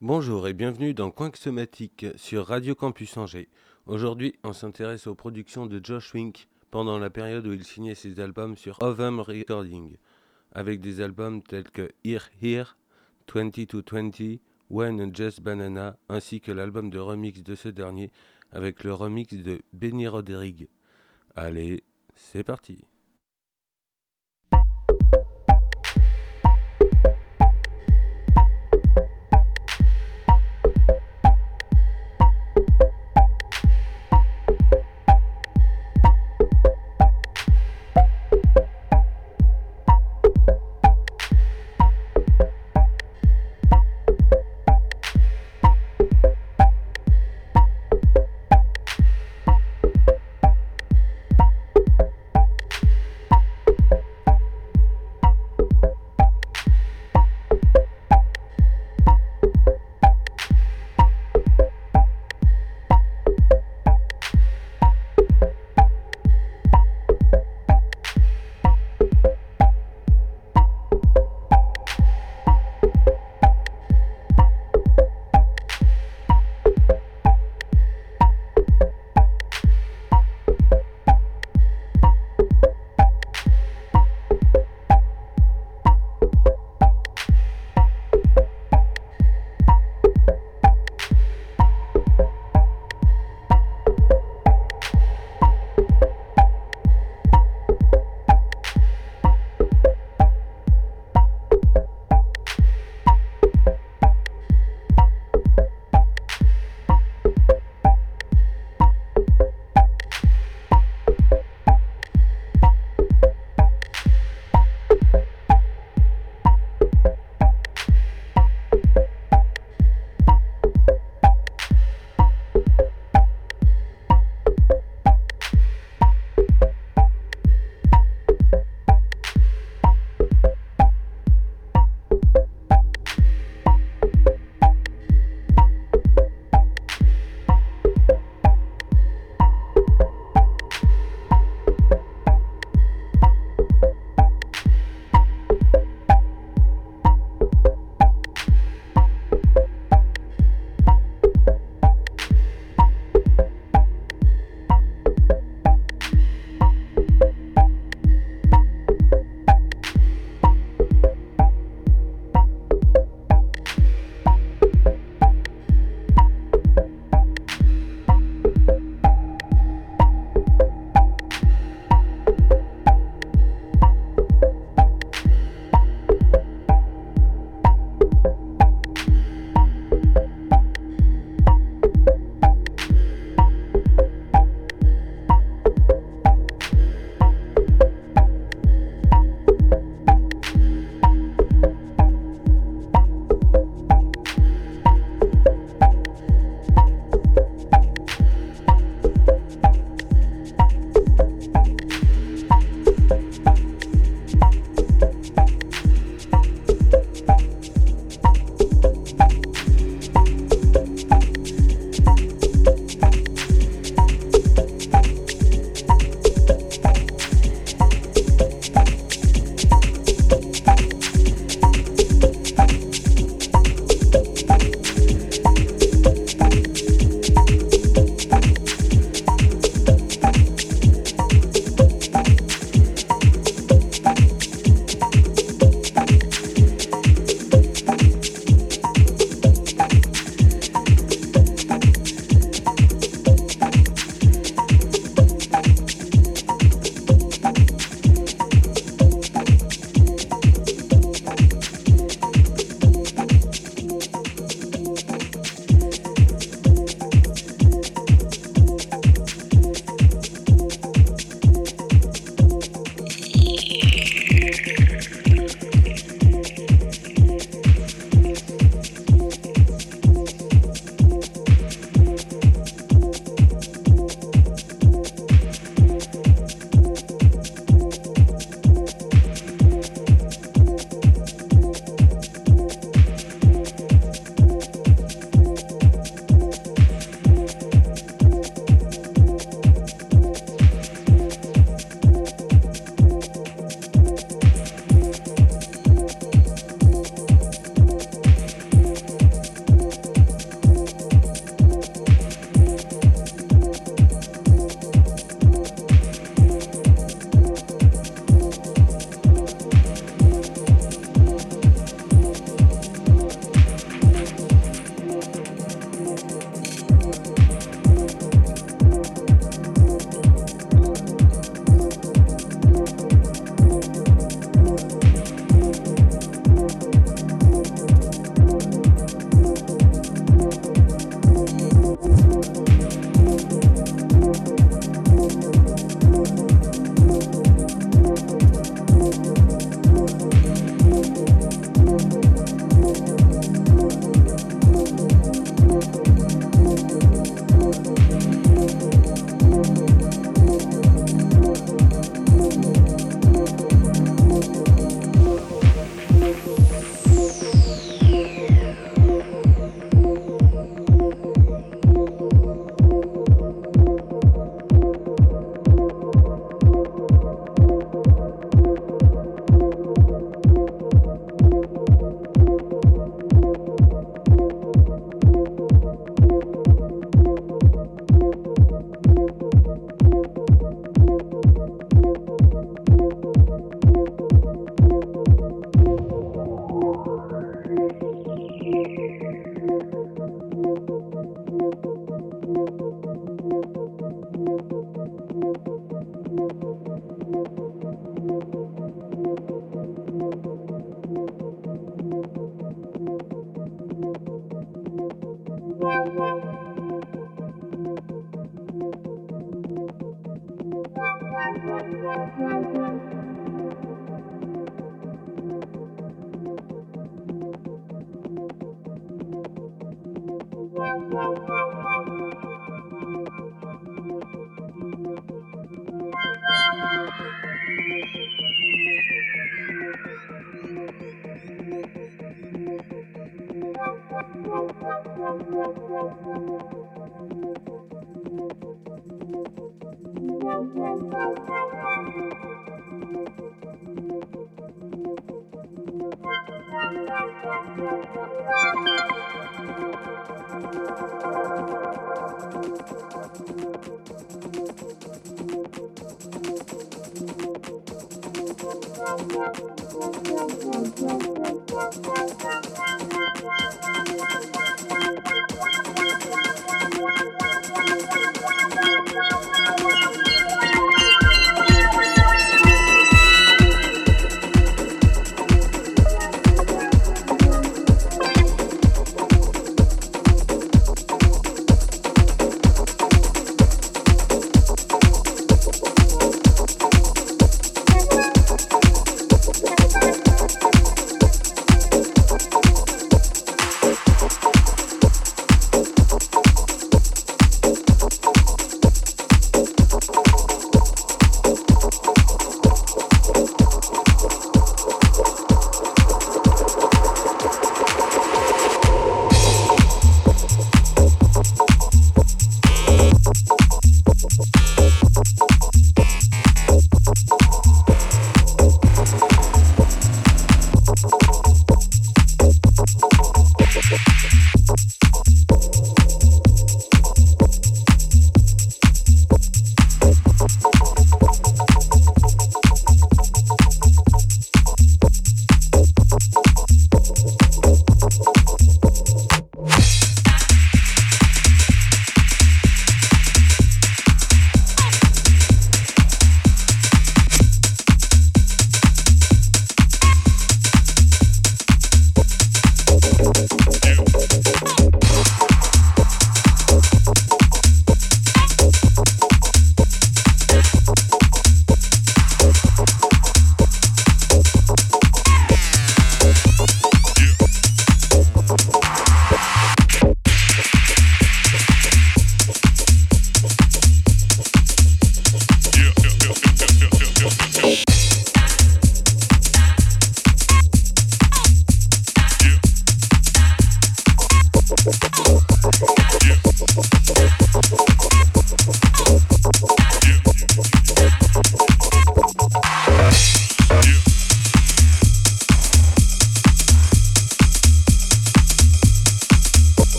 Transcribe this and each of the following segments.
Bonjour et bienvenue dans Coin Somatique sur Radio Campus Angers. Aujourd'hui, on s'intéresse aux productions de Josh Wink pendant la période où il signait ses albums sur Ovum Recording, avec des albums tels que Here Here, 20 to 20, When and Just Banana, ainsi que l'album de remix de ce dernier avec le remix de Benny Rodrigue. Allez, c'est parti.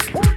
free.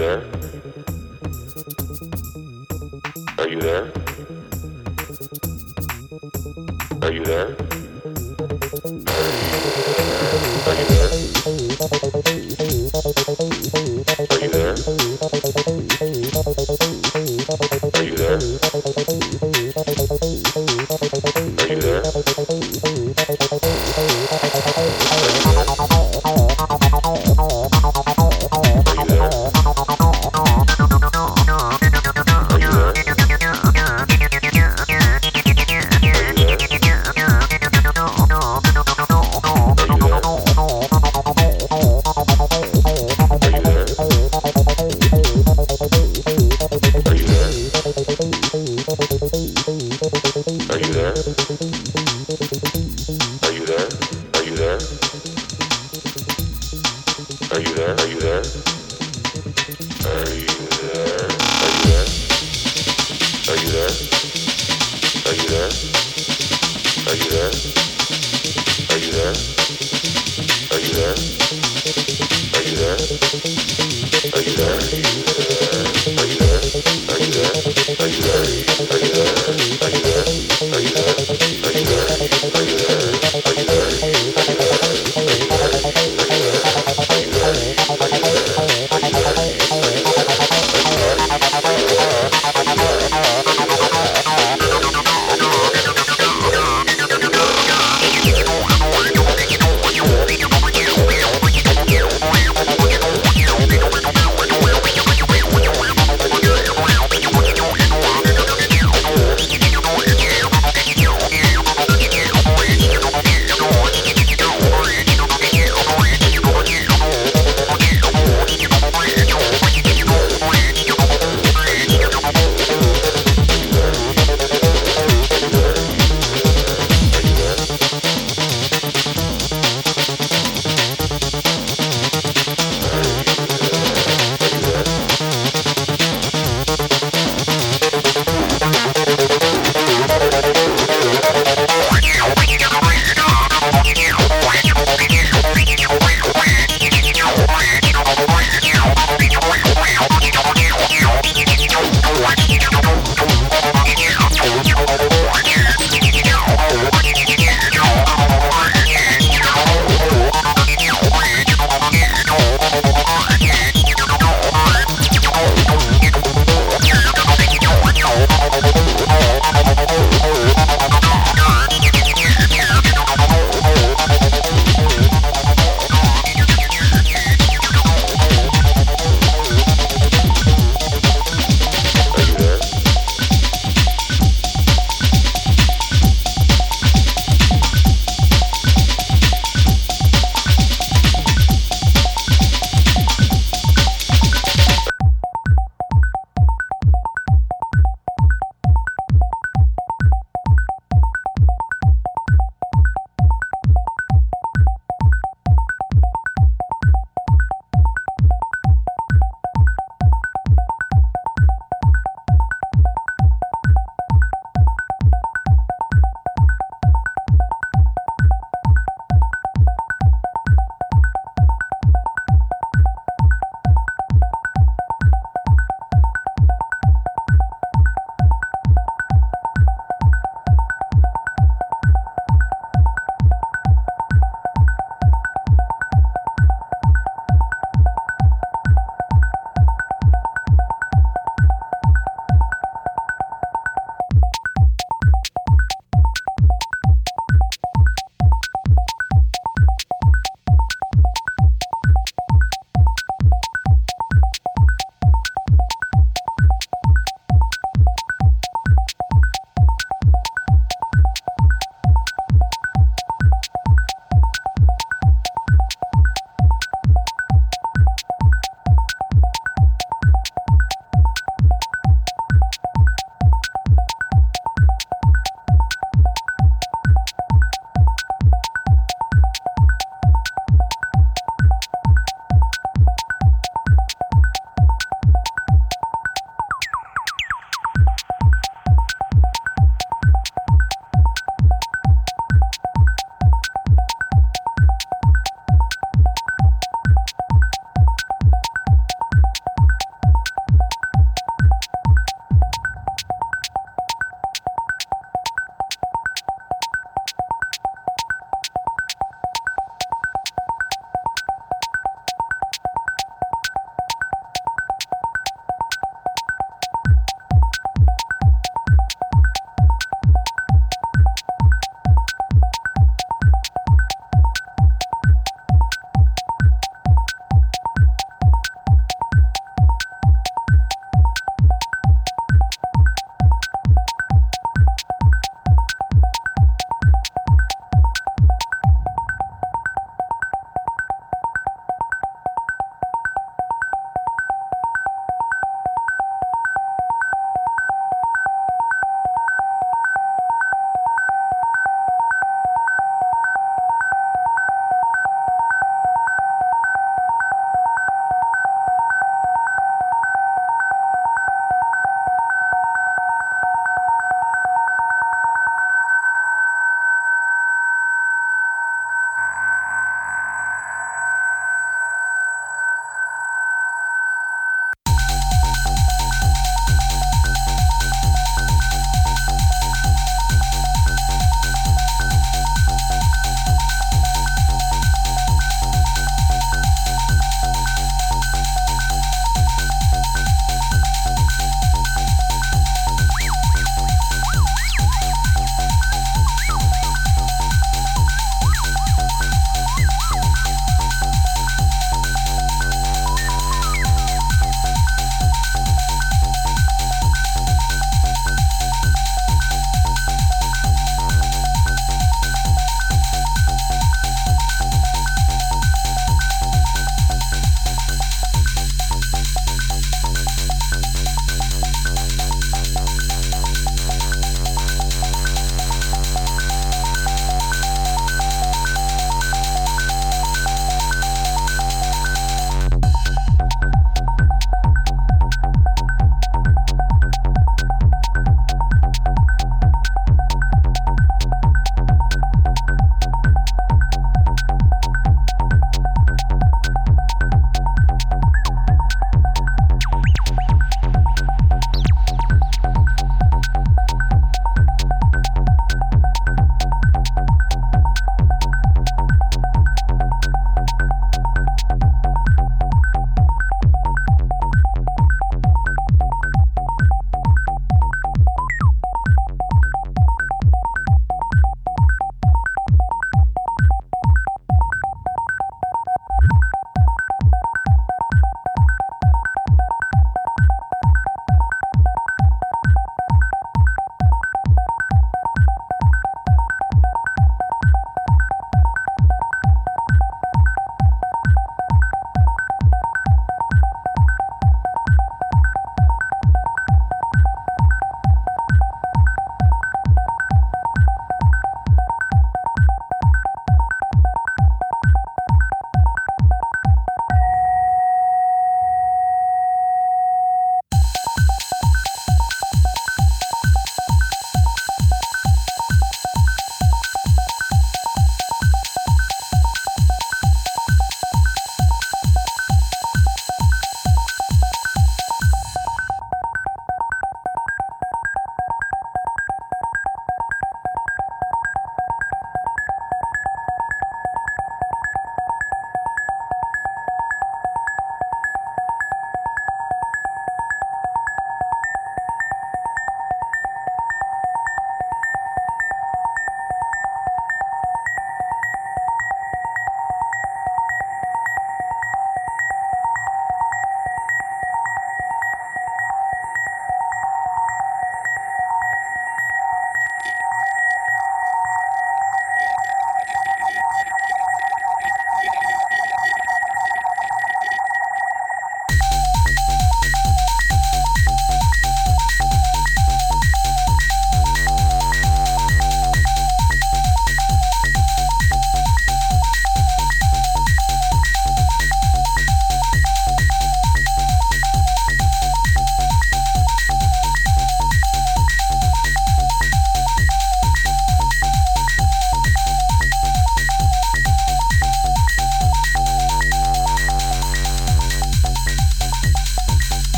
there.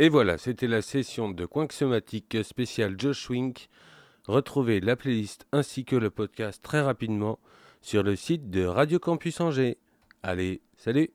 Et voilà, c'était la session de Somatique spécial Josh Wink. Retrouvez la playlist ainsi que le podcast très rapidement sur le site de Radio Campus Angers. Allez, salut